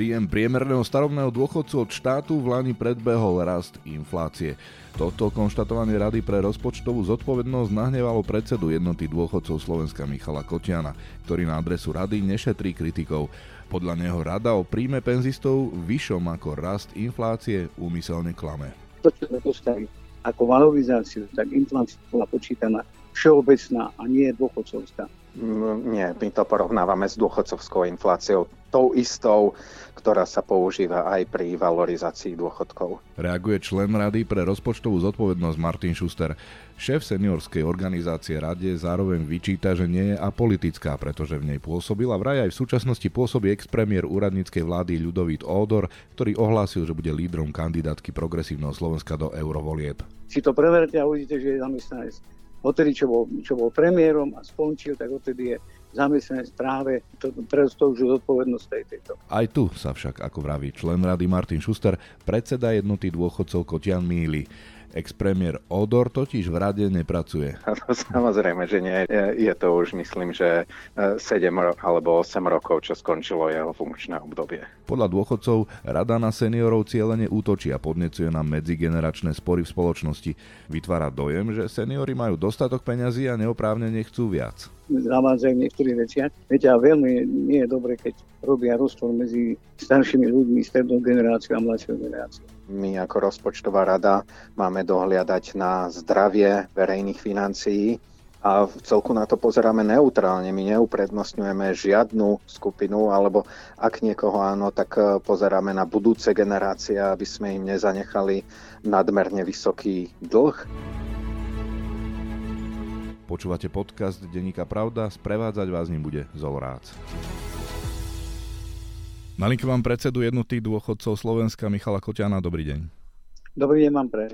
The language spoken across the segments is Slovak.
Príjem priemerného starobného dôchodcu od štátu v Lani predbehol rast inflácie. Toto konštatovanie Rady pre rozpočtovú zodpovednosť nahnevalo predsedu jednoty dôchodcov Slovenska Michala Kotiana, ktorý na adresu rady nešetrí kritikov. Podľa neho rada o príjme penzistov vyššom ako rast inflácie úmyselne klame. To, čo sme dostali ako valorizáciu, tak inflácia bola počítaná všeobecná a nie dôchodcovská. Mm, nie, my to porovnávame s dôchodcovskou infláciou, tou istou, ktorá sa používa aj pri valorizácii dôchodkov. Reaguje člen Rady pre rozpočtovú zodpovednosť Martin Schuster. Šéf seniorskej organizácie Rade zároveň vyčíta, že nie je apolitická, pretože v nej pôsobila vraj aj v súčasnosti pôsobí ex-premiér úradníckej vlády Ľudovít Ódor, ktorý ohlásil, že bude lídrom kandidátky progresívneho Slovenska do eurovolieb. Si to preverte a uvidíte, že je zamestnanec odtedy, čo bol, čo bol premiérom a skončil, tak odtedy je zamestnanec práve to, to už zodpovednosť tej, tejto. Aj tu sa však, ako vraví člen rady Martin Schuster, predseda jednoty dôchodcov Kotian Míly. Ex-premiér Odor totiž v rade nepracuje. Samozrejme, že nie. Je to už, myslím, že 7 ro- alebo 8 rokov, čo skončilo jeho funkčné obdobie. Podľa dôchodcov rada na seniorov cieľene útočí a podnecuje na medzigeneračné spory v spoločnosti. Vytvára dojem, že seniory majú dostatok peňazí a neoprávne nechcú viac zavádzajú v niektorých veciach. Viete, a veľmi nie je dobre, keď robia rozpor medzi staršími ľuďmi, strednou generáciou a mladšou generáciou. My ako rozpočtová rada máme dohliadať na zdravie verejných financií a v celku na to pozeráme neutrálne. My neuprednostňujeme žiadnu skupinu, alebo ak niekoho áno, tak e, pozeráme na budúce generácie, aby sme im nezanechali nadmerne vysoký dlh. Počúvate podcast Deníka Pravda, sprevádzať vás ním bude Zolrác. Na linke mám predsedu jednoty dôchodcov Slovenska Michala Koťana. Dobrý deň. Dobrý deň, mám pre.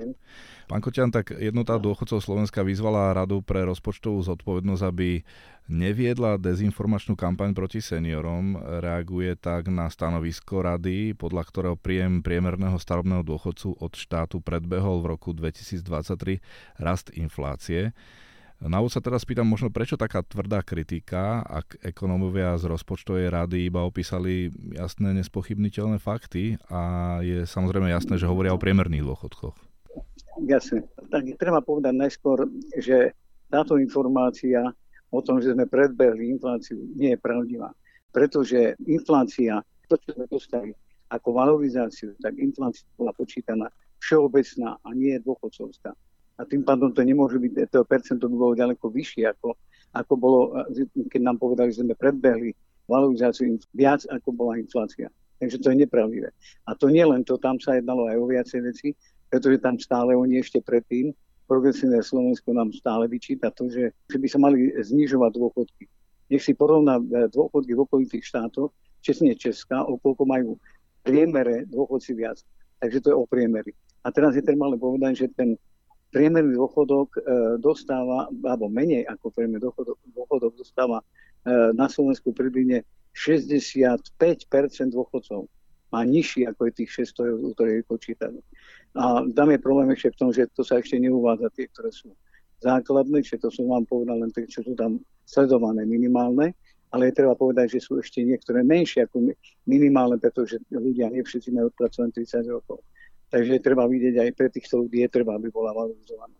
Pán Koťan, tak jednota dôchodcov Slovenska vyzvala Radu pre rozpočtovú zodpovednosť, aby neviedla dezinformačnú kampaň proti seniorom. Reaguje tak na stanovisko Rady, podľa ktorého príjem priemerného starobného dôchodcu od štátu predbehol v roku 2023 rast inflácie. Na úvod sa teraz pýtam možno, prečo taká tvrdá kritika, ak ekonómovia z rozpočtovej rady iba opísali jasné, nespochybniteľné fakty a je samozrejme jasné, že hovoria o priemerných dôchodkoch. Jasne. Tak treba povedať najskôr, že táto informácia o tom, že sme predbehli infláciu, nie je pravdivá. Pretože inflácia, to, čo sme dostali ako valorizáciu, tak inflácia bola počítaná všeobecná a nie dôchodcovská a tým pádom to nemôže byť, to percento by bolo ďaleko vyššie, ako, ako bolo, keď nám povedali, že sme predbehli valorizáciu viac, ako bola inflácia. Takže to je nepravdivé. A to nie len to, tam sa jednalo aj o viacej veci, pretože tam stále oni ešte predtým, progresívne Slovensko nám stále vyčíta to, že, by sa mali znižovať dôchodky. Nech si porovná e, dôchodky v okolitých štátoch, česne Česká, o koľko majú priemere dôchodci viac. Takže to je o priemery. A teraz je treba ale povedať, že ten priemerný dôchodok e, dostáva, alebo menej ako priemerný dôchodok, dôchodok dostáva e, na Slovensku približne 65% dôchodcov. Má nižší ako je tých 600 eur, ktoré je počítané. A tam je problém ešte v tom, že to sa ešte neuvádza tie, ktoré sú základné, čiže to som vám povedal len tie, čo sú tam sledované, minimálne, ale je treba povedať, že sú ešte niektoré menšie ako minimálne, pretože ľudia nie všetci majú odpracované 30 rokov. Takže treba vidieť aj pre týchto ľudí, je treba, aby bola valorizovaná.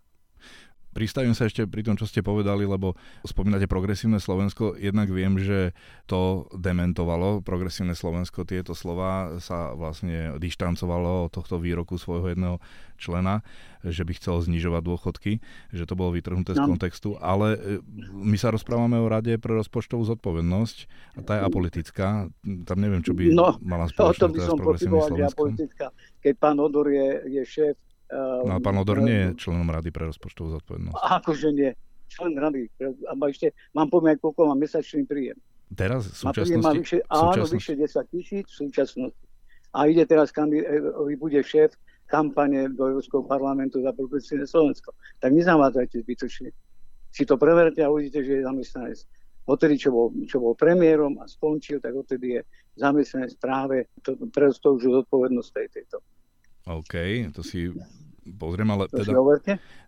Pristavím sa ešte pri tom, čo ste povedali, lebo spomínate progresívne Slovensko. Jednak viem, že to dementovalo. Progresívne Slovensko tieto slova sa vlastne dištancovalo od tohto výroku svojho jedného člena, že by chcel znižovať dôchodky, že to bolo vytrhnuté no. z kontextu. Ale e, my sa rozprávame o Rade pre rozpočtovú zodpovednosť a tá je apolitická. Tam neviem, čo by no, mala spoločnosť by som Slovenskom. Keď pán Odor je, je šéf No a pán Odor nie je členom Rady pre rozpočtovú zodpovednosť. Akože nie. Člen Rady. A ešte mám povedať, koľko mám mesačný príjem. Teraz v súčasnosti? Má vyše, áno, vyše 10 tisíc v súčasnosti. A ide teraz, kandid- e, bude šéf kampane do Európskeho parlamentu za progresívne Slovensko. Tak nezavádzajte zbytočne. Si to preverte a uvidíte, že je zamestnanec. Odtedy, čo bol, čo bol premiérom a skončil, tak odtedy je zamestnanec práve to, pre to už zodpovednosť tej, tejto. OK, to si pozriem, ale teda...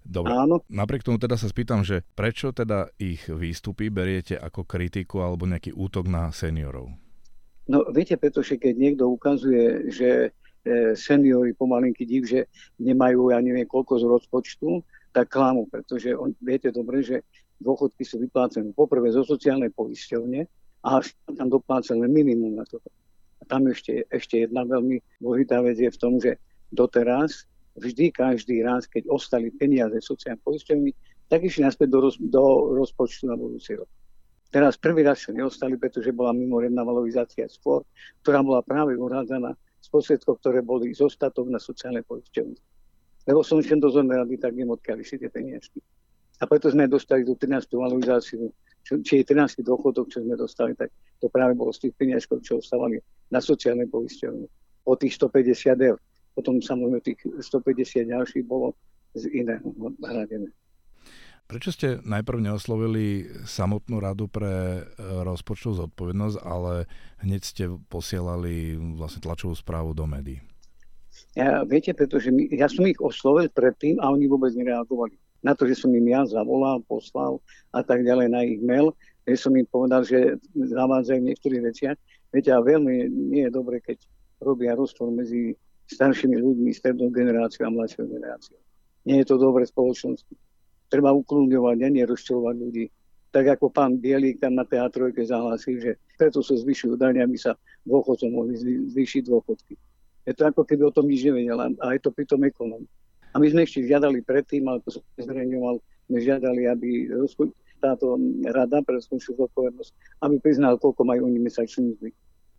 Dobre, Áno. napriek tomu teda sa spýtam, že prečo teda ich výstupy beriete ako kritiku alebo nejaký útok na seniorov? No viete, pretože keď niekto ukazuje, že e, seniory pomalinky div, že nemajú, ja neviem, koľko z rozpočtu, tak klamu, pretože on, viete dobre, že dôchodky sú vyplácené poprvé zo sociálnej poisťovne a tam dopláca len minimum na to. A tam ešte, ešte jedna veľmi dôležitá vec je v tom, že doteraz vždy, každý raz, keď ostali peniaze sociálnej poisťovny, tak išli naspäť do, roz, do rozpočtu na budúci rok. Teraz prvý raz sa neostali, pretože bola mimoriadná valorizácia skôr, ktorá bola práve urádzaná z posledkov, ktoré boli z na sociálne poisťovne. Lebo som člen dozornej rady, tak viem, odkiaľ si tie peniažky. A preto sme dostali tú 13. valorizáciu, či je 13. dôchodok, čo sme dostali, tak to práve bolo z tých peniažkov, čo ostávali na sociálne poisťovne. O tých 150 eur. Potom samozrejme tých 150 ďalších bolo z iného hradené. Prečo ste najprv neoslovili samotnú radu pre e, rozpočtovú zodpovednosť, ale hneď ste posielali vlastne tlačovú správu do médií? Ja, viete, pretože my, ja som ich oslovil predtým a oni vôbec nereagovali. Na to, že som im ja zavolal, poslal a tak ďalej na ich mail, že som im povedal, že zavádzajú v niektorých veciach. Viete, a veľmi nie je dobre, keď robia rozpor medzi staršími ľuďmi, strednou generáciou a mladšou generáciou. Nie je to dobre spoločnosti treba uklúňovať a nerozčulovať ľudí. Tak ako pán Bielík tam na teatrojke zahlásil, že preto sa zvyšujú dania, aby sa dôchodcom mohli zvýšiť dôchodky. Je to ako keby o tom nič nevedel a je to pritom ekonom. A my sme ešte žiadali predtým, ale to som zreňoval, sme žiadali, aby táto rada pre rozpočtovú zodpovednosť, aby priznal, koľko majú oni mesačný.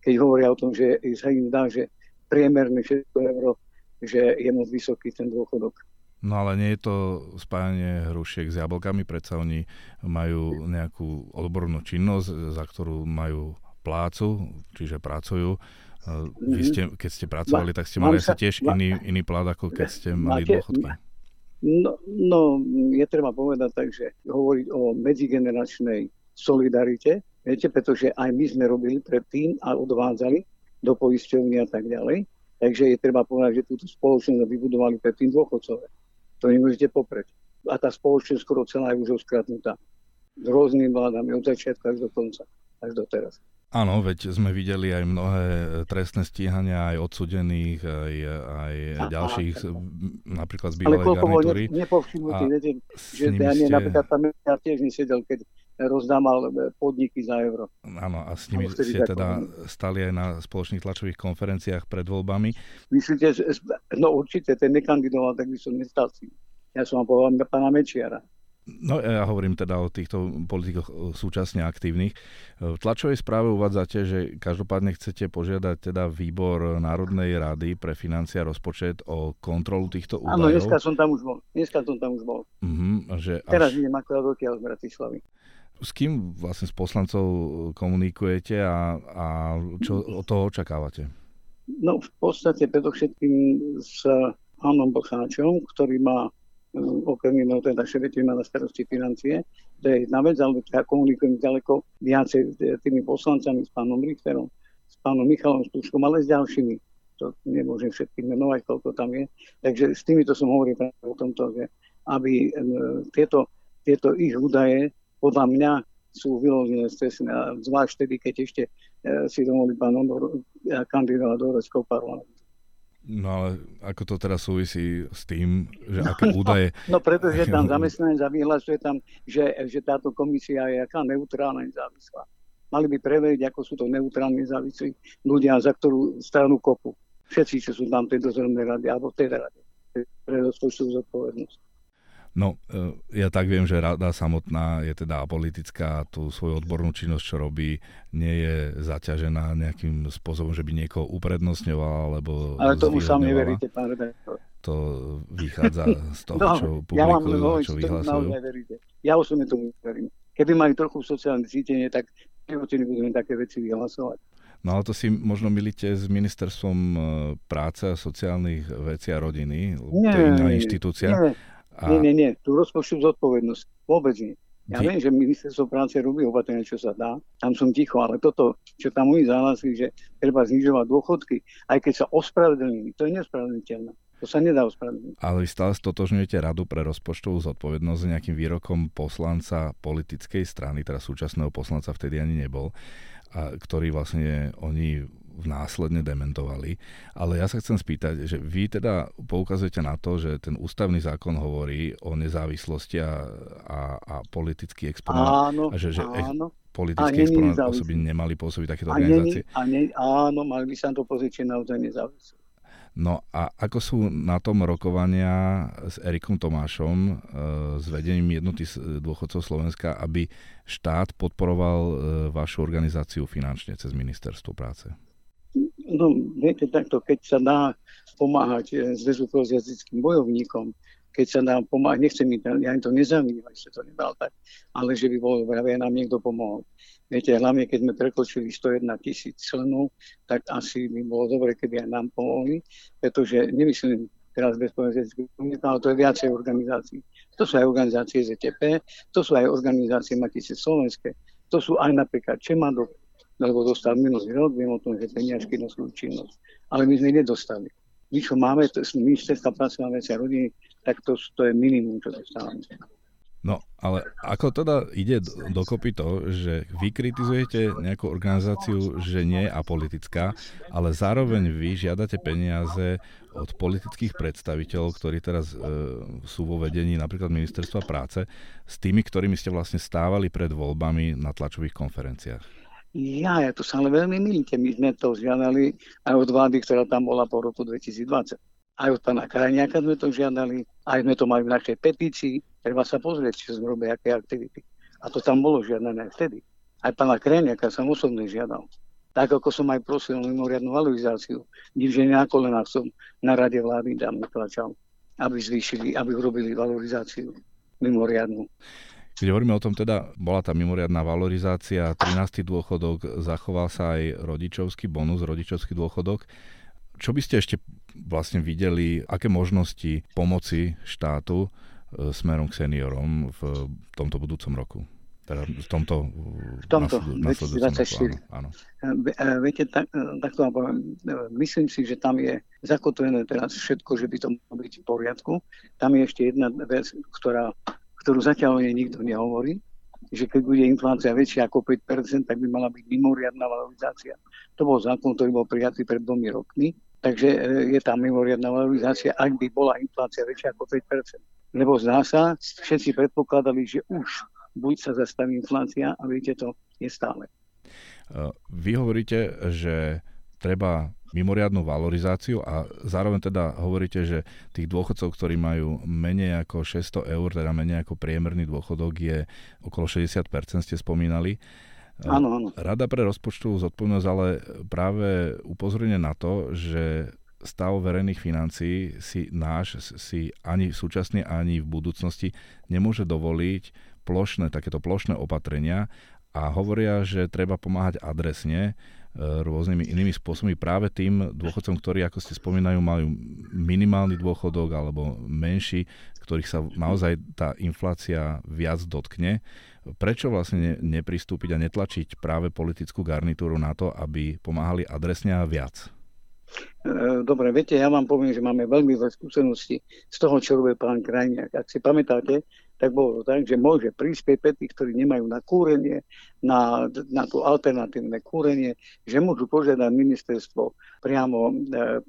Keď hovoria o tom, že sa im dá, že priemerné 600 eur, že je moc vysoký ten dôchodok. No ale nie je to spájanie hrušiek s jablkami, predsa oni majú nejakú odbornú činnosť, za ktorú majú plácu, čiže pracujú. Vy ste, keď ste pracovali, tak ste mali asi tiež iný, iný plát, ako keď ste mali dôchodky. No, no, je treba povedať tak, že hovoriť o medzigeneračnej solidarite, viete, pretože aj my sme robili predtým a odvádzali do poisťovny a tak ďalej. Takže je treba povedať, že túto spoločnosť vybudovali predtým dôchodcové. To nemôžete popreť. A tá spoločnosť skoro celá je už oskratnutá. S rôznymi vládami od začiatku až do konca, až do teraz. Áno, veď sme videli aj mnohé trestné stíhania aj odsudených, aj, aj a, ďalších, a, napríklad z bývalej garnitúry. Ale nepovšimnutí, viete, že Daniel ste... napríklad tam ja tiež nesedel, keď rozdával podniky za euro. Áno, a s nimi ste teda stali aj na spoločných tlačových konferenciách pred voľbami. Myslíte, že, no určite, ten nekandidoval, tak by som nestal si. Ja som vám povedal pána Mečiara. No ja hovorím teda o týchto politikoch súčasne aktívnych. V tlačovej správe uvádzate, že každopádne chcete požiadať teda výbor Národnej rady pre financie a rozpočet o kontrolu týchto údajov. Áno, dneska som tam už bol. Dneska som tam už bol. Uh-huh, že až... Teraz idem akorát odtiaľ z Bratislavy. S kým vlastne s poslancov komunikujete a, a čo od toho očakávate? No v podstate predovšetkým s Hanom Bocháčom, ktorý má okrem iného teda šebetín na starosti financie. To je jedna vec, ale ja komunikujem ďaleko viacej tými poslancami, s pánom Richterom, s pánom Michalom Stuškom, ale s ďalšími. To nemôžem všetkých menovať, koľko tam je. Takže s týmito som hovoril práve o tomto, že aby e, tieto, tieto ich údaje podľa mňa sú vyložené stresné, zvlášť tedy, keď ešte e, si dovolí pán Ondor kandidovať do Európskeho parlamentu. No ale ako to teraz súvisí s tým, že no, aké no, údaje... No, no pretože tam zamestnanec vyhlasuje tam, že, že táto komisia je aká neutrálna nezávislá. Mali by preveriť, ako sú to neutrálne nezávislí ľudia, za ktorú stranu kopu. Všetci, čo sú tam v tej dozornej rade, alebo v tej rade, pre rozpočtovú zodpovednosť. No, e, ja tak viem, že rada samotná je teda apolitická, tú svoju odbornú činnosť, čo robí, nie je zaťažená nejakým spôsobom, že by niekoho uprednostňovala, alebo Ale tomu sám neveríte, pán redaktor. To vychádza z toho, no, čo publikujú ja a čo vyhlasujú. Ja osobne tomu verím. Keby mali trochu sociálne cítenie, tak nebudeme budeme také veci vyhlasovať. No ale to si možno milíte s ministerstvom e, práce a sociálnych vecí a rodiny. Nie, to je iná inštitúcia. Nie, a... Nie, nie, nie, tú rozpočtu zodpovednosť. Vôbec nie. Ja viem, že ministerstvo práce robí opatrenia, čo sa dá. Tam som ticho, ale toto, čo tam oni zahlasili, že treba znižovať dôchodky, aj keď sa ospravedlnili, to je nespravedlniteľné. To sa nedá ospravedlniť. Ale vy stále stotožňujete radu pre rozpočtovú zodpovednosť s nejakým výrokom poslanca politickej strany, teda súčasného poslanca vtedy ani nebol. a ktorý vlastne oni následne dementovali. Ale ja sa chcem spýtať, že vy teda poukazujete na to, že ten ústavný zákon hovorí o nezávislosti a, a, a politický exponát. Áno, a že, že áno. politický exponát osoby nemali pôsobiť takéto organizácie. A, nie, áno, mali by sa to pozrieť, naozaj nezávislé. No a ako sú na tom rokovania s Erikom Tomášom, e, s vedením jednoty dôchodcov Slovenska, aby štát podporoval e, vašu organizáciu finančne cez ministerstvo práce? No, viete, takto, keď sa dá pomáhať zväzu jazyckým bojovníkom, keď sa dá pomáhať, nechcem mi ja im to nezávidím, ak ste to nebral tak, ale že by bolo dobré, nám niekto pomohol. Viete, hlavne keď sme prekočili 101 tisíc členov, tak asi by bolo dobre, keby aj nám pomohli, pretože nemyslím teraz bez ale to je viacej organizácií. To sú aj organizácie ZTP, to sú aj organizácie Matice Slovenské, to sú aj napríklad Čemadok, lebo dostal minulý rok, viem o tom, že peniažky na svoju činnosť. Ale my sme nedostali. My, čo máme, to sú ministerstva práce a veci a rodiny, tak to, to je minimum, čo dostávame. No, ale ako teda ide dokopy to, že vy kritizujete nejakú organizáciu, že nie je apolitická, ale zároveň vy žiadate peniaze od politických predstaviteľov, ktorí teraz e, sú vo vedení napríklad ministerstva práce, s tými, ktorými ste vlastne stávali pred voľbami na tlačových konferenciách. Ja, ja to sa ale veľmi milíte. My sme to žiadali aj od vlády, ktorá tam bola po roku 2020 aj od pána Krajniaka sme to žiadali, aj sme to mali v našej petícii. Treba sa pozrieť, či sme robili aké aktivity. A to tam bolo žiadané vtedy. Aj pána Krajniaka som osobne žiadal. Tak ako som aj prosil o mimoriadnú valorizáciu. Že na kolenách som na rade vlády tam netlačal, aby zvýšili, aby urobili valorizáciu mimoriadnú. Keď hovoríme o tom, teda bola tá mimoriadná valorizácia, 13. dôchodok, zachoval sa aj rodičovský bonus, rodičovský dôchodok. Čo by ste ešte vlastne videli, aké možnosti pomoci štátu e, smerom k seniorom v tomto budúcom roku? Teda v tomto, v tomto 2024. Áno, áno. E, e, viete, tak, takto vám poviem, myslím si, že tam je zakotvené teraz všetko, že by to malo byť v poriadku. Tam je ešte jedna vec, ktorá, ktorú zatiaľ nie nikto nehovorí, že keď bude inflácia väčšia ako 5%, tak by mala byť mimoriadná valorizácia. To bol zákon, ktorý bol prijatý pred dvomi rokmi Takže e, je tam mimoriadná valorizácia, ak by bola inflácia väčšia ako 5%. Lebo zdá sa, všetci predpokladali, že už buď sa zastaví inflácia a viete to, je stále. E, vy hovoríte, že treba mimoriadnú valorizáciu a zároveň teda hovoríte, že tých dôchodcov, ktorí majú menej ako 600 eur, teda menej ako priemerný dôchodok je okolo 60%, ste spomínali. Áno, áno. Rada pre rozpočtovú zodpovednosť ale práve upozorňuje na to, že stav verejných financií si náš, si ani súčasne, ani v budúcnosti nemôže dovoliť plošné, takéto plošné opatrenia a hovoria, že treba pomáhať adresne rôznymi inými spôsobmi práve tým dôchodcom, ktorí, ako ste spomínajú, majú minimálny dôchodok alebo menší, ktorých sa naozaj tá inflácia viac dotkne prečo vlastne nepristúpiť a netlačiť práve politickú garnitúru na to, aby pomáhali adresne a viac? E, dobre, viete, ja vám poviem, že máme veľmi veľa skúseností z toho, čo robí pán Krajniak. Ak si pamätáte, tak bolo to tak, že môže prísť pre tých, ktorí nemajú na kúrenie, na, na to alternatívne kúrenie, že môžu požiadať ministerstvo priamo e,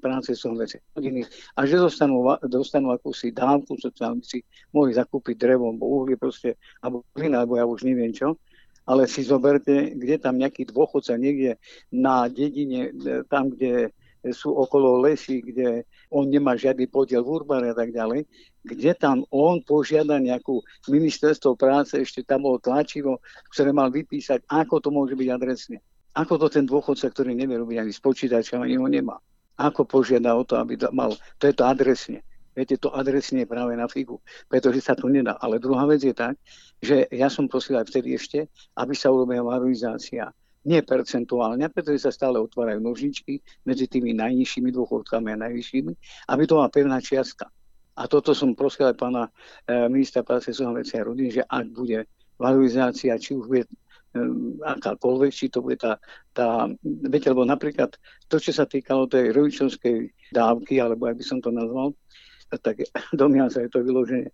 práce som veci rodiny a že dostanú, dostanú akúsi dávku sociálnu, si mohli zakúpiť drevo, alebo uhlie proste, alebo plina, alebo ja už neviem čo. Ale si zoberte, kde tam nejaký dôchodca niekde na dedine, e, tam, kde sú okolo lesy, kde on nemá žiadny podiel v urbane a tak ďalej, kde tam on požiada nejakú ministerstvo práce, ešte tam bolo tlačivo, ktoré mal vypísať, ako to môže byť adresne. Ako to ten dôchodca, ktorý nevie robiť ani s počítačom, ani ho nemá. Ako požiada o to, aby to mal. To je to adresne. Viete, to adresne je práve na figu, pretože sa to nedá. Ale druhá vec je tak, že ja som prosil aj vtedy ešte, aby sa urobila valorizácia nie percentuálne, pretože sa stále otvárajú nožničky medzi tými najnižšími dôchodkami a najvyššími, aby to bola pevná čiastka. A toto som prosil aj pána e, ministra práce, sociálnej a rodiny, že ak bude valorizácia, či už bude e, akákoľvek, či to bude tá, tá, viete, lebo napríklad to, čo sa týkalo tej rodičovskej dávky, alebo ak by som to nazval, tak domňa sa je to vyložené e,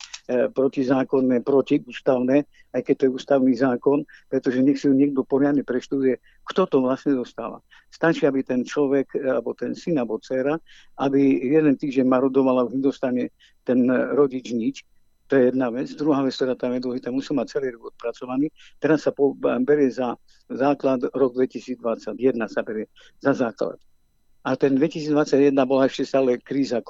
protizákonné, protiústavné, aj keď to je ústavný zákon, pretože nech si ju niekto poriadne preštuduje, kto to vlastne dostáva. Stačí, aby ten človek, e, alebo ten syn, alebo dcera, aby jeden týždeň marodoval a už nedostane ten rodič nič, to je jedna vec. Druhá vec, ktorá tam je dôležitá, musí mať celý rok odpracovaný. Teraz sa po, berie za základ rok 2021 sa berie za základ. A ten 2021 bola ešte stále kríza,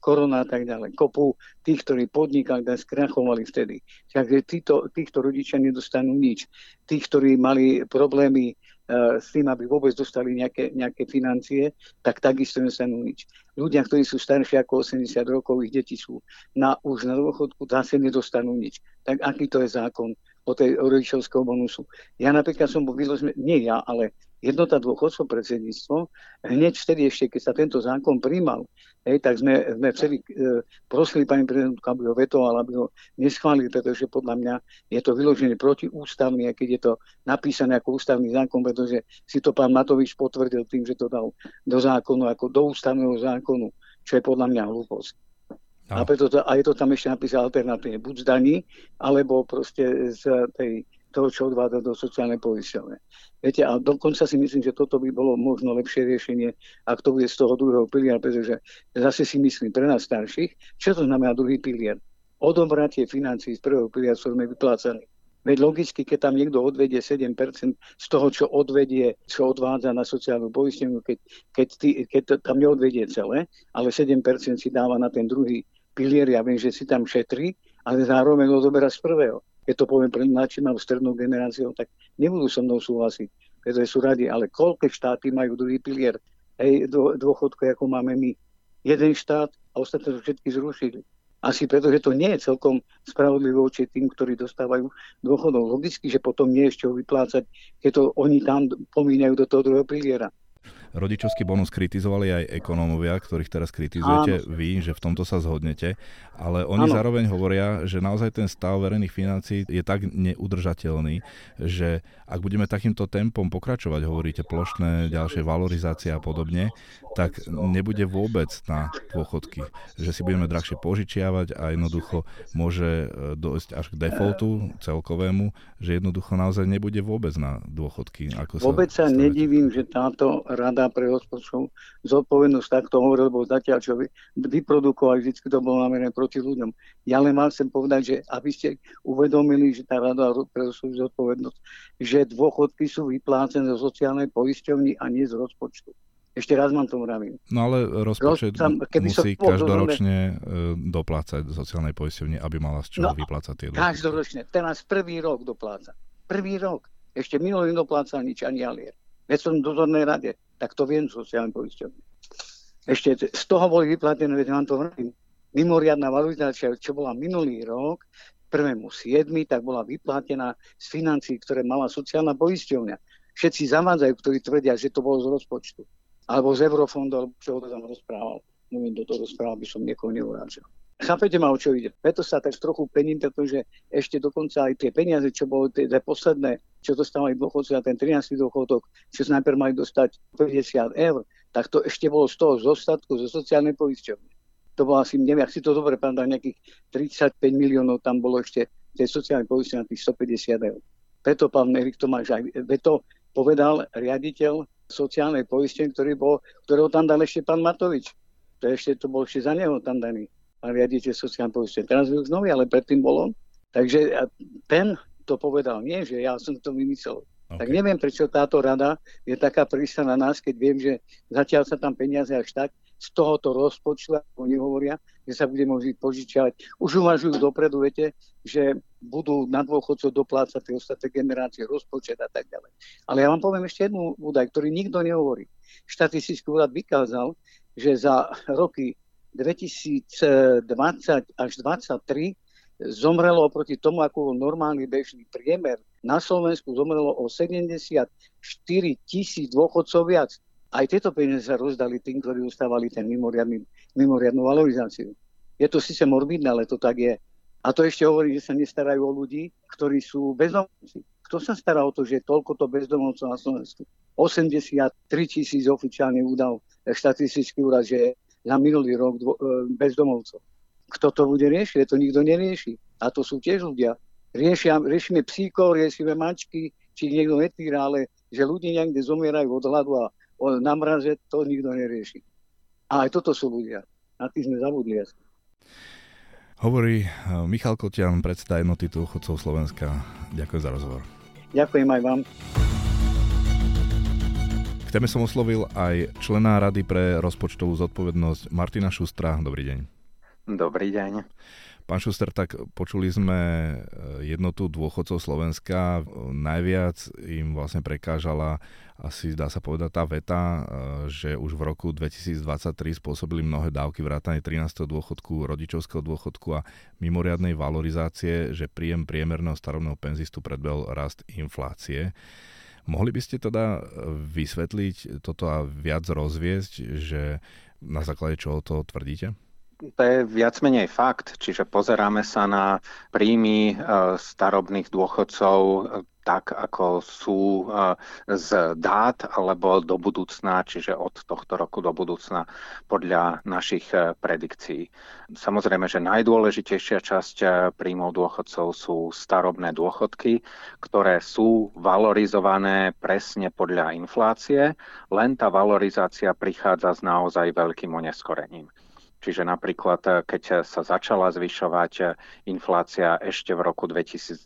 korona a tak ďalej. Kopu tých, ktorí podnikali, skrachovali vtedy. Takže títo, týchto rodičia nedostanú nič. Tí, ktorí mali problémy uh, s tým, aby vôbec dostali nejaké, nejaké financie, tak takisto nedostanú nič. Ľudia, ktorí sú starší ako 80 rokov, ich deti sú na, už na dôchodku, zase nedostanú nič. Tak aký to je zákon o tej rodičovského bonusu? Ja napríklad som bol vyložený, nie ja, ale jednota dôchodcov predsedníctvo, hneď vtedy ešte, keď sa tento zákon príjmal, hej, tak sme, sme vtedy e, prosili pani prezidentku, aby ho vetoval, aby ho neschválili, pretože podľa mňa je to vyložené protiústavný, keď je to napísané ako ústavný zákon, pretože si to pán Matovič potvrdil tým, že to dal do zákonu, ako do ústavného zákonu, čo je podľa mňa hlúposť. A, preto to, a je to tam ešte napísané alternatívne, buď z daní, alebo proste z tej toho, čo odvádza do sociálnej poisťovne. Viete, a dokonca si myslím, že toto by bolo možno lepšie riešenie, ak to bude z toho druhého piliera, pretože zase si myslím pre nás starších, čo to znamená druhý pilier? Odobratie financií z prvého piliera sú sme vyplácaní. Veď logicky, keď tam niekto odvedie 7% z toho, čo odvedie, čo odvádza na sociálnu poistenie, keď, keď, tý, keď to tam neodvedie celé, ale 7% si dáva na ten druhý pilier, ja viem, že si tam šetrí, ale zároveň odoberá z prvého keď to poviem pre mladším strednou generáciou, tak nebudú so mnou súhlasiť, pretože sú radi, ale koľko štáty majú druhý pilier hej, dôchodku, ako máme my. Jeden štát a ostatné to všetky zrušili. Asi preto, že to nie je celkom spravodlivé voči tým, ktorí dostávajú dôchodov. Logicky, že potom nie ešte ho vyplácať, keď to oni tam pomíňajú do toho druhého piliera. Rodičovský bonus kritizovali aj ekonómovia, ktorých teraz kritizujete Áno. vy, že v tomto sa zhodnete, ale oni Áno. zároveň hovoria, že naozaj ten stav verejných financií je tak neudržateľný, že ak budeme takýmto tempom pokračovať, hovoríte plošné, ďalšie valorizácie a podobne, tak nebude vôbec na dôchodky. Že si budeme drahšie požičiavať a jednoducho môže e, dojsť až k defaultu celkovému, že jednoducho naozaj nebude vôbec na dôchodky. Ako vôbec sa, sa nedivím, že táto rada rada pre rozpočtov zodpovednosť takto hovoril, lebo zatiaľ, čo vy, vyprodukovali, vždy to bolo namerené proti ľuďom. Ja len vám chcem povedať, že aby ste uvedomili, že tá rada pre zodpovednosť, že dôchodky sú vyplácené zo sociálnej poisťovny a nie z rozpočtu. Ešte raz vám to vravím. No ale rozpočet Roz, musí som, každoročne e, doplácať do sociálnej poisťovne, aby mala z čoho no, vyplácať tie dôchodky. Každoročne. Teraz prvý rok dopláca. Prvý rok. Ešte minulý nedopláca nič ani alier. Veď som v dozornej rade tak to viem sociálne poisťovne. Ešte z toho boli vyplatené, veď vám to hovorím, mimoriadná valorizácia, čo bola minulý rok, prvému 7, tak bola vyplatená z financí, ktoré mala sociálna poisťovňa. Všetci zavádzajú, ktorí tvrdia, že to bolo z rozpočtu. Alebo z eurofondu, alebo čo to tam rozprával. Neviem, do toho rozprával, by som niekoho neurážal. Chápete ma, o čo ide? Preto sa tak trochu pením, pretože ešte dokonca aj tie peniaze, čo bolo tie, posledné, čo dostávali dôchodci a ten 13. dôchodok, čo najprv mali dostať 50 eur, tak to ešte bolo z toho zostatku, zo sociálnej poisťovne. To bolo asi, neviem, ak si to dobre pamätám, nejakých 35 miliónov tam bolo ešte tej sociálnej poisťovne tých 150 eur. Preto pán Erik Tomáš aj to povedal riaditeľ sociálnej poistenie, ktorý bol, ktorého tam dal ešte pán Matovič. To ešte to bol ešte za neho tam daný pán riaditeľ sociálne poistenie. Teraz je už nový, ale predtým bol on. Takže ten to povedal, nie, že ja som to vymyslel. Okay. Tak neviem, prečo táto rada je taká prísna na nás, keď viem, že zatiaľ sa tam peniaze až tak z tohoto rozpočtu, ako oni hovoria, že sa bude môcť požičiavať. Už uvažujú dopredu, viete, že budú na dôchodcov doplácať tie ostatné generácie, rozpočet a tak ďalej. Ale ja vám poviem ešte jednu údaj, ktorý nikto nehovorí. Štatistický úrad vykázal, že za roky 2020 až 2023 zomrelo oproti tomu, ako bol normálny bežný priemer. Na Slovensku zomrelo o 74 tisíc dôchodcov viac. Aj tieto peniaze sa rozdali tým, ktorí ustávali ten mimoriadnú valorizáciu. Je to síce morbidné, ale to tak je. A to ešte hovorí, že sa nestarajú o ľudí, ktorí sú bezdomovci. Kto sa stará o to, že je toľko to bezdomovcov na Slovensku? 83 tisíc oficiálnych údajov štatistický úrad, že na minulý rok dvo, e, bezdomovcov. Kto to bude riešiť? To nikto nerieši. A to sú tiež ľudia. Riešia, riešime psíkov, riešime mačky, či niekto netýra, ale že ľudia niekde zomierajú od hladu a od namraze, to nikto nerieši. A aj toto sú ľudia. Na tých sme zabudli asi. Hovorí eh, Michal Kotian, predseda jednoty dôchodcov Slovenska. Ďakujem za rozhovor. Ďakujem aj vám. Téme som oslovil aj člena Rady pre rozpočtovú zodpovednosť Martina Šustra. Dobrý deň. Dobrý deň. Pán Šuster, tak počuli sme e, jednotu dôchodcov Slovenska. Najviac im vlastne prekážala asi dá sa povedať tá veta, e, že už v roku 2023 spôsobili mnohé dávky vrátane 13. dôchodku, rodičovského dôchodku a mimoriadnej valorizácie, že príjem priemerného starobného penzistu predbehol rast inflácie. Mohli by ste teda vysvetliť toto a viac rozviesť, že na základe čoho to tvrdíte? To je viac menej fakt, čiže pozeráme sa na príjmy e, starobných dôchodcov e, tak, ako sú e, z dát alebo do budúcna, čiže od tohto roku do budúcna podľa našich predikcií. Samozrejme, že najdôležitejšia časť príjmov dôchodcov sú starobné dôchodky, ktoré sú valorizované presne podľa inflácie, len tá valorizácia prichádza s naozaj veľkým oneskorením. Čiže napríklad, eh, keď sa začala zvyšovať eh, inflácia ešte v roku 2021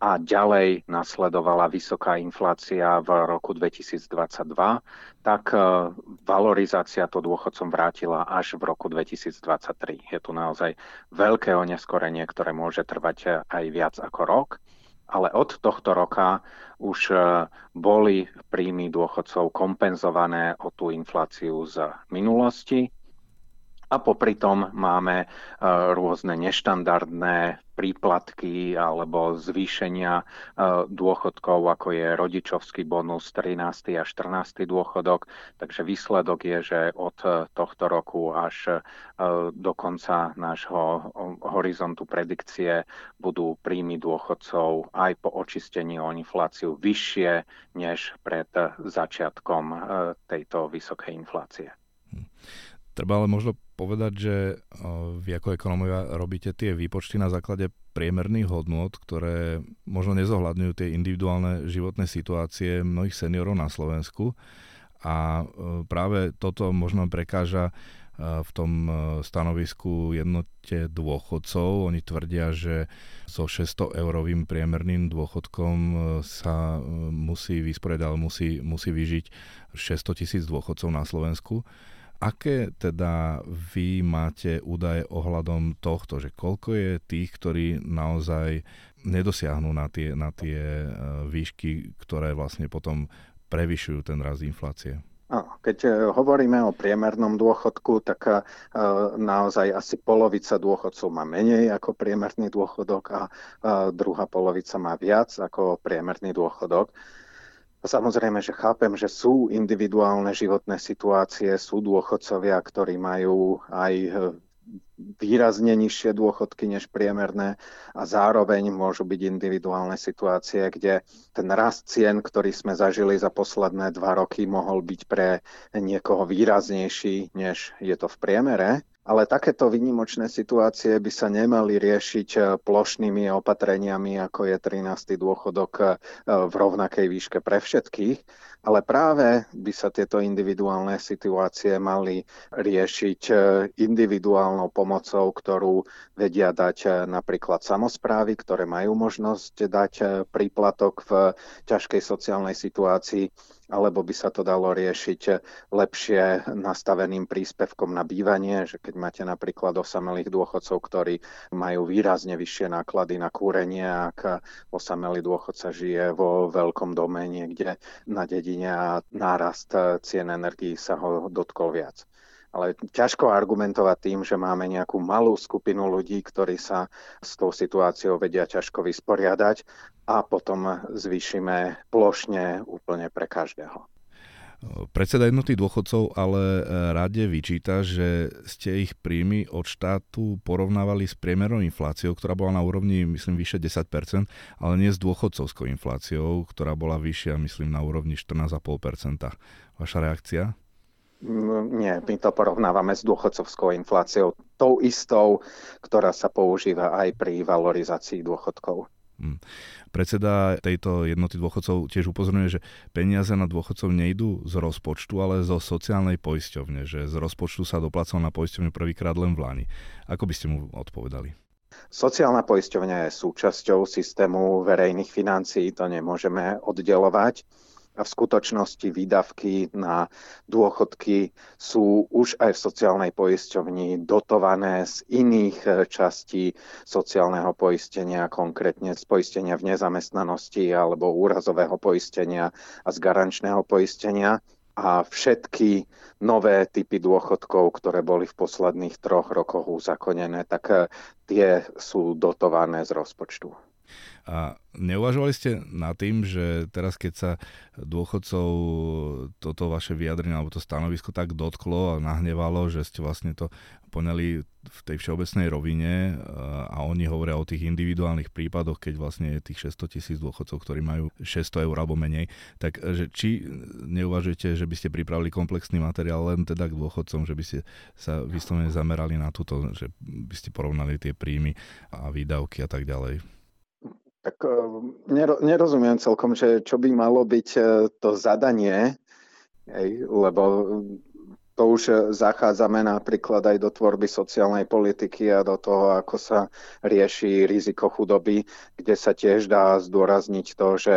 a ďalej nasledovala vysoká inflácia v roku 2022, tak eh, valorizácia to dôchodcom vrátila až v roku 2023. Je tu naozaj veľké oneskorenie, ktoré môže trvať aj viac ako rok ale od tohto roka už boli príjmy dôchodcov kompenzované o tú infláciu z minulosti a popri tom máme e, rôzne neštandardné príplatky alebo zvýšenia e, dôchodkov, ako je rodičovský bonus, 13. a 14. dôchodok. Takže výsledok je, že od e, tohto roku až do konca nášho horizontu predikcie budú príjmy dôchodcov aj po očistení o infláciu vyššie než pred začiatkom tejto vysokej inflácie. Treba ale možno povedať, že vy ako ekonomovia robíte tie výpočty na základe priemerných hodnôt, ktoré možno nezohľadňujú tie individuálne životné situácie mnohých seniorov na Slovensku. A práve toto možno prekáža v tom stanovisku jednote dôchodcov. Oni tvrdia, že so 600 eurovým priemerným dôchodkom sa musí vysporiadať, musí, musí vyžiť 600 tisíc dôchodcov na Slovensku. Aké teda vy máte údaje ohľadom tohto, že koľko je tých, ktorí naozaj nedosiahnu na tie, na tie e, výšky, ktoré vlastne potom prevyšujú ten rast inflácie? Keď e, hovoríme o priemernom dôchodku, tak e, naozaj asi polovica dôchodcov má menej ako priemerný dôchodok a druhá polovica má viac ako priemerný dôchodok. Samozrejme, že chápem, že sú individuálne životné situácie, sú dôchodcovia, ktorí majú aj e, výrazne nižšie dôchodky než priemerné a zároveň môžu byť individuálne situácie, kde ten rast cien, ktorý sme zažili za posledné dva roky, mohol byť pre niekoho výraznejší, než je to v priemere. Ale takéto výnimočné situácie by sa nemali riešiť eh, plošnými opatreniami, ako je 13. dôchodok eh, v rovnakej výške pre všetkých, ale práve by sa tieto individuálne situácie mali riešiť eh, individuálnou pomocou, ktorú vedia dať napríklad samozprávy, ktoré majú možnosť dať príplatok v ťažkej sociálnej situácii alebo by sa to dalo riešiť lepšie nastaveným príspevkom na bývanie, že keď máte napríklad osamelých dôchodcov, ktorí majú výrazne vyššie náklady na kúrenie, ak osamelý dôchodca žije vo veľkom dome niekde na dedine a nárast cien energií sa ho dotkol viac ale ťažko argumentovať tým, že máme nejakú malú skupinu ľudí, ktorí sa s tou situáciou vedia ťažko vysporiadať a potom zvýšime plošne úplne pre každého. Predseda jednoty dôchodcov ale rade vyčíta, že ste ich príjmy od štátu porovnávali s priemernou infláciou, ktorá bola na úrovni, myslím, vyše 10%, ale nie s dôchodcovskou infláciou, ktorá bola vyššia, myslím, na úrovni 14,5%. Vaša reakcia? Nie, my to porovnávame s dôchodcovskou infláciou, tou istou, ktorá sa používa aj pri valorizácii dôchodkov. Hmm. Predseda tejto jednoty dôchodcov tiež upozorňuje, že peniaze na dôchodcov nejdú z rozpočtu, ale zo sociálnej poisťovne, že z rozpočtu sa doplacal na poisťovňu prvýkrát len v Lani. Ako by ste mu odpovedali? Sociálna poisťovňa je súčasťou systému verejných financií, to nemôžeme oddelovať a v skutočnosti výdavky na dôchodky sú už aj v sociálnej poisťovni dotované z iných eh, častí sociálneho poistenia, konkrétne z poistenia v nezamestnanosti alebo úrazového poistenia a z garančného poistenia a všetky nové typy dôchodkov, ktoré boli v posledných troch rokoch uzakonené, tak eh, tie sú dotované z rozpočtu. A neuvažovali ste nad tým, že teraz keď sa dôchodcov toto vaše vyjadrenie alebo to stanovisko tak dotklo a nahnevalo, že ste vlastne to poňali v tej všeobecnej rovine a oni hovoria o tých individuálnych prípadoch, keď vlastne je tých 600 tisíc dôchodcov, ktorí majú 600 eur alebo menej, tak že či neuvažujete, že by ste pripravili komplexný materiál len teda k dôchodcom, že by ste sa vyslovene zamerali na túto, že by ste porovnali tie príjmy a výdavky a tak ďalej? Tak eh, nerozumiem celkom, že čo by malo byť eh, to zadanie, lebo to už e, zachádzame napríklad aj do tvorby sociálnej politiky a do toho, ako sa rieši riziko chudoby, kde sa tiež dá zdôrazniť to, že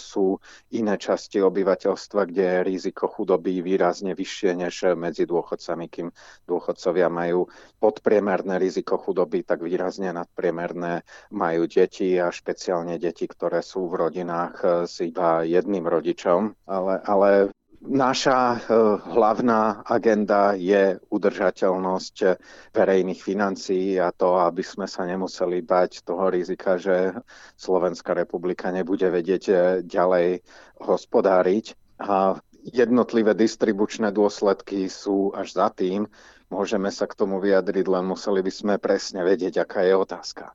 sú iné časti obyvateľstva, kde je riziko chudoby výrazne vyššie než medzi dôchodcami, kým dôchodcovia majú podpriemerné riziko chudoby, tak výrazne nadpriemerné majú deti a špeciálne deti, ktoré sú v rodinách s iba jedným rodičom. Ale, ale Naša eh, hlavná agenda je udržateľnosť verejných financií a to, aby sme sa nemuseli bať toho rizika, že Slovenská republika nebude vedieť eh, ďalej hospodáriť. A jednotlivé distribučné dôsledky sú až za tým. Môžeme sa k tomu vyjadriť, len museli by sme presne vedieť, aká je otázka.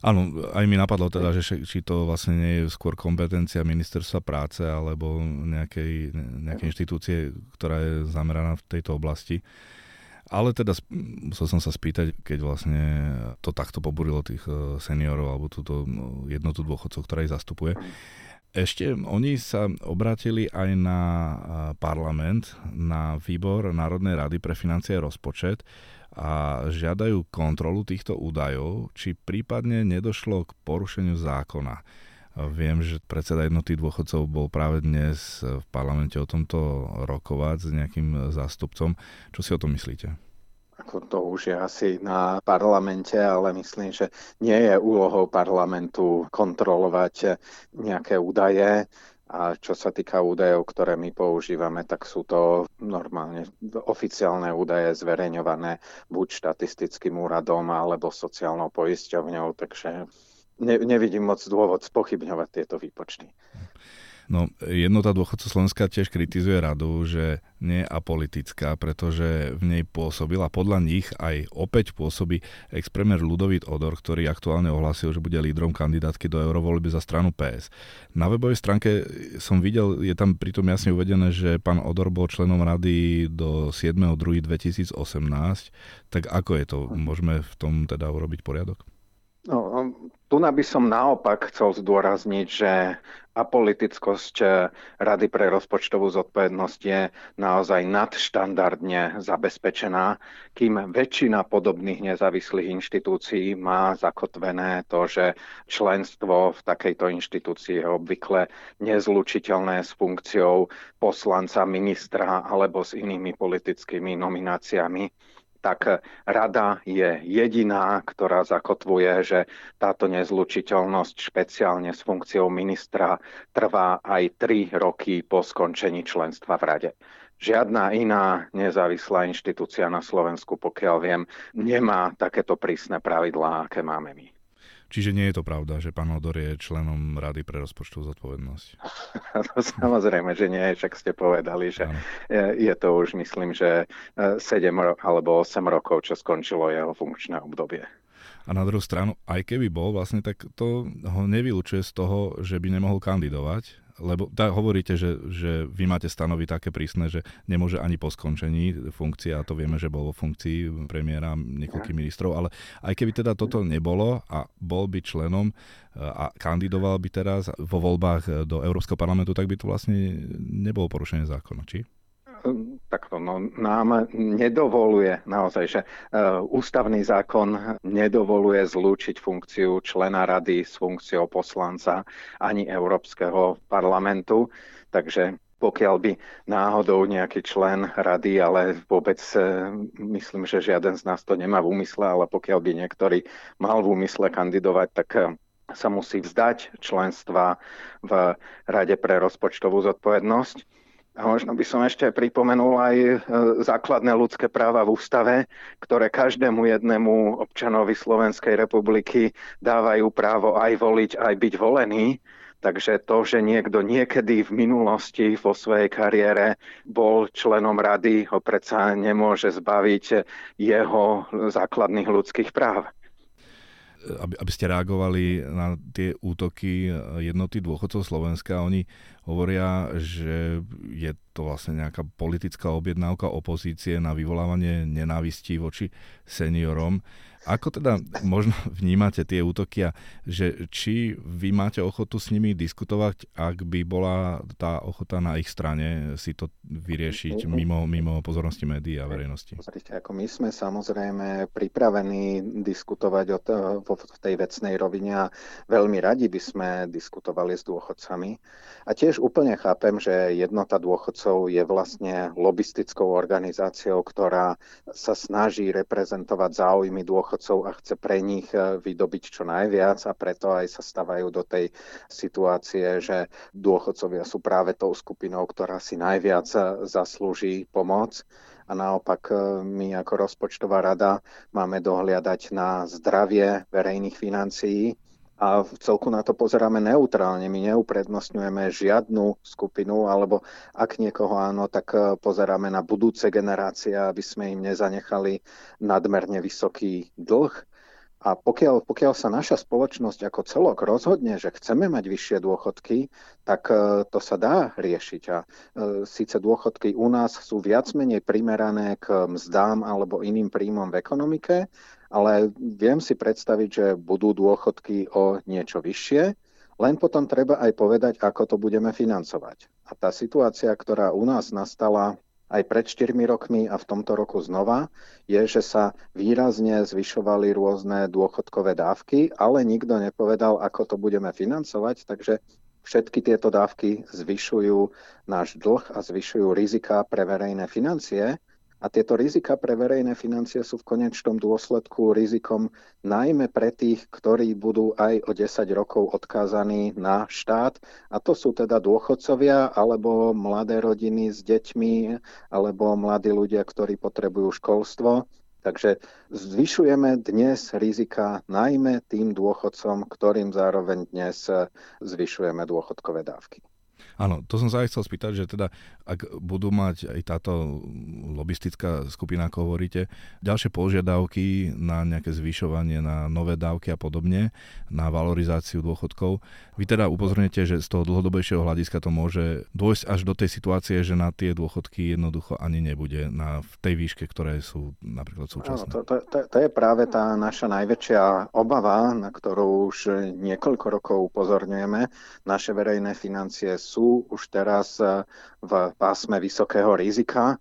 Áno, aj mi napadlo teda, že či to vlastne nie je skôr kompetencia ministerstva práce alebo nejakej, nejakej inštitúcie, ktorá je zameraná v tejto oblasti. Ale teda musel som sa spýtať, keď vlastne to takto pobúrilo tých e, seniorov alebo túto no, jednotu dôchodcov, ktorá ich zastupuje. Ešte oni sa obrátili aj na parlament, na výbor Národnej rady pre financie a rozpočet a žiadajú kontrolu týchto údajov, či prípadne nedošlo k porušeniu zákona. Viem, že predseda jednoty dôchodcov bol práve dnes v parlamente o tomto rokovať s nejakým zástupcom. Čo si o tom myslíte? Ako to už je asi na parlamente, ale myslím, že nie je úlohou parlamentu kontrolovať nejaké údaje. A čo sa týka údajov, ktoré my používame, tak sú to normálne oficiálne údaje zverejňované buď štatistickým úradom alebo sociálnou poisťovňou, takže ne, nevidím moc dôvod spochybňovať tieto výpočty. No, jednota dôchodcov Slovenska tiež kritizuje radu, že nie je apolitická, pretože v nej pôsobila podľa nich aj opäť pôsobí ex-premier Ludovít Odor, ktorý aktuálne ohlásil, že bude lídrom kandidátky do eurovoľby za stranu PS. Na webovej stránke som videl, je tam pritom jasne uvedené, že pán Odor bol členom rady do 7.2.2018. Tak ako je to? Môžeme v tom teda urobiť poriadok? Tu by som naopak chcel zdôrazniť, že apolitickosť eh, Rady pre rozpočtovú zodpovednosť je naozaj nadštandardne zabezpečená, kým väčšina podobných nezávislých inštitúcií má zakotvené to, že členstvo v takejto inštitúcii je obvykle nezlučiteľné s funkciou poslanca, ministra alebo s inými politickými nomináciami tak rada je jediná, ktorá zakotvuje, že táto nezlučiteľnosť špeciálne s funkciou ministra trvá aj 3 roky po skončení členstva v rade. Žiadna iná nezávislá inštitúcia na Slovensku, pokiaľ viem, nemá takéto prísne pravidlá, aké máme my. Čiže nie je to pravda, že pán Odor je členom Rady pre rozpočtovú zodpovednosť? Samozrejme, že nie, však ste povedali, že je, je to už, myslím, že 7 e, alebo 8 rokov, čo skončilo jeho funkčné obdobie. A na druhú stranu, aj keby bol, vlastne tak to ho nevylučuje z toho, že by nemohol kandidovať, lebo tak hovoríte, že, že vy máte stanovy také prísne, že nemôže ani po skončení funkcie, a to vieme, že bol vo funkcii premiéra niekoľkých ministrov, ale aj keby teda toto nebolo a bol by členom a kandidoval by teraz vo voľbách do Európskeho parlamentu, tak by to vlastne nebolo porušenie zákona, či? Takto no, nám nedovoluje naozaj, že uh, ústavný zákon nedovoluje zlúčiť funkciu člena rady s funkciou poslanca ani Európskeho parlamentu. Takže pokiaľ by náhodou nejaký člen rady, ale vôbec uh, myslím, že žiaden z nás to nemá v úmysle, ale pokiaľ by niektorý mal v úmysle kandidovať, tak uh, sa musí vzdať členstva v Rade pre rozpočtovú zodpovednosť a možno by som ešte pripomenul aj e, základné ľudské práva v ústave, ktoré každému jednému občanovi Slovenskej republiky dávajú právo aj voliť, aj byť volený. Takže to, že niekto niekedy v minulosti vo svojej kariére bol členom rady, ho predsa nemôže zbaviť jeho základných ľudských práv aby, aby ste reagovali na tie útoky jednoty dôchodcov Slovenska. Oni hovoria, že je to vlastne nejaká politická objednávka opozície na vyvolávanie nenávistí voči seniorom. Ako teda možno vnímate tie útoky a že či vy máte ochotu s nimi diskutovať, ak by bola tá ochota na ich strane si to vyriešiť mimo, mimo pozornosti médií a verejnosti? Pozrite, ako my sme samozrejme pripravení diskutovať o to, v tej vecnej rovine a veľmi radi by sme diskutovali s dôchodcami. A tiež úplne chápem, že jednota dôchodcov je vlastne lobistickou organizáciou, ktorá sa snaží reprezentovať záujmy dôchodcov dôchodcov a chce pre nich e, vydobiť čo najviac a preto aj sa stavajú do tej situácie, že dôchodcovia sú práve tou skupinou, ktorá si najviac e, zaslúži pomoc. A naopak e, my ako rozpočtová rada máme dohliadať na zdravie verejných financií a v celku na to pozeráme neutrálne. My neuprednostňujeme žiadnu skupinu, alebo ak niekoho áno, tak e, pozeráme na budúce generácie, aby sme im nezanechali nadmerne vysoký dlh. A pokiaľ, pokiaľ sa naša spoločnosť ako celok rozhodne, že chceme mať vyššie dôchodky, tak e, to sa dá riešiť. A e, síce dôchodky u nás sú viac menej primerané k mzdám alebo iným príjmom v ekonomike, ale viem si predstaviť, že budú dôchodky o niečo vyššie, len potom treba aj povedať, ako to budeme financovať. A tá situácia, ktorá u nás nastala aj pred 4 rokmi a v tomto roku znova, je, že sa výrazne zvyšovali rôzne dôchodkové dávky, ale nikto nepovedal, ako to budeme financovať, takže všetky tieto dávky zvyšujú náš dlh a zvyšujú rizika pre verejné financie a tieto rizika pre verejné financie sú v konečnom dôsledku rizikom najmä pre tých, ktorí budú aj o 10 rokov odkázaní na štát. A to sú teda dôchodcovia, alebo mladé rodiny s deťmi, alebo mladí ľudia, ktorí potrebujú školstvo. Takže zvyšujeme dnes rizika najmä tým dôchodcom, ktorým zároveň dnes zvyšujeme dôchodkové dávky. Áno, to som sa aj chcel spýtať, že teda ak budú mať aj táto lobistická skupina, ako hovoríte, ďalšie požiadavky na nejaké zvyšovanie, na nové dávky a podobne, na valorizáciu dôchodkov, vy teda upozornite, že z toho dlhodobejšieho hľadiska to môže dôjsť až do tej situácie, že na tie dôchodky jednoducho ani nebude na, v tej výške, ktoré sú napríklad súčasné. Áno, to, to, to, to je práve tá naša najväčšia obava, na ktorú už niekoľko rokov upozorňujeme. Naše verejné financie sú už teraz eh, v pásme vysokého rizika.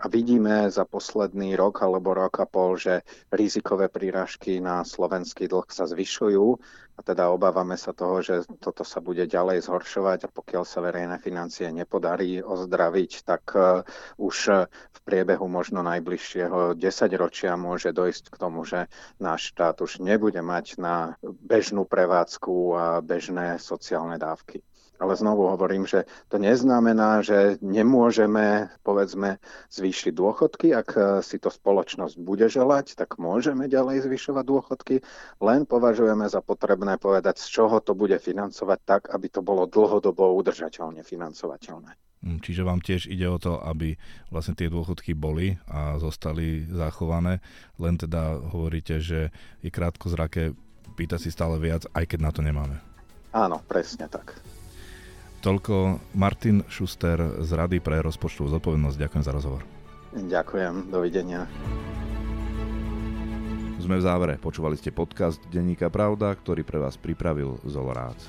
A vidíme za posledný rok alebo rok a pol, že rizikové príražky na slovenský dlh sa zvyšujú. A teda obávame sa toho, že toto sa bude ďalej zhoršovať. A pokiaľ sa verejné financie nepodarí ozdraviť, tak eh, už v priebehu možno najbližšieho desaťročia môže dojsť k tomu, že náš štát už nebude mať na bežnú prevádzku a bežné sociálne dávky. Ale znovu hovorím, že to neznamená, že nemôžeme, povedzme, zvýšiť dôchodky. Ak e, si to spoločnosť bude želať, tak môžeme ďalej zvyšovať dôchodky, len považujeme za potrebné povedať, z čoho to bude financovať tak, aby to bolo dlhodobo udržateľne financovateľné. Mm, čiže vám tiež ide o to, aby vlastne tie dôchodky boli a zostali zachované, len teda hovoríte, že je krátko zrake pýtať si stále viac, aj keď na to nemáme. Áno, presne tak. Toľko Martin Šuster z Rady pre rozpočtovú zodpovednosť. Ďakujem za rozhovor. Ďakujem, dovidenia. Sme v závere. Počúvali ste podcast Denníka Pravda, ktorý pre vás pripravil Zolorác.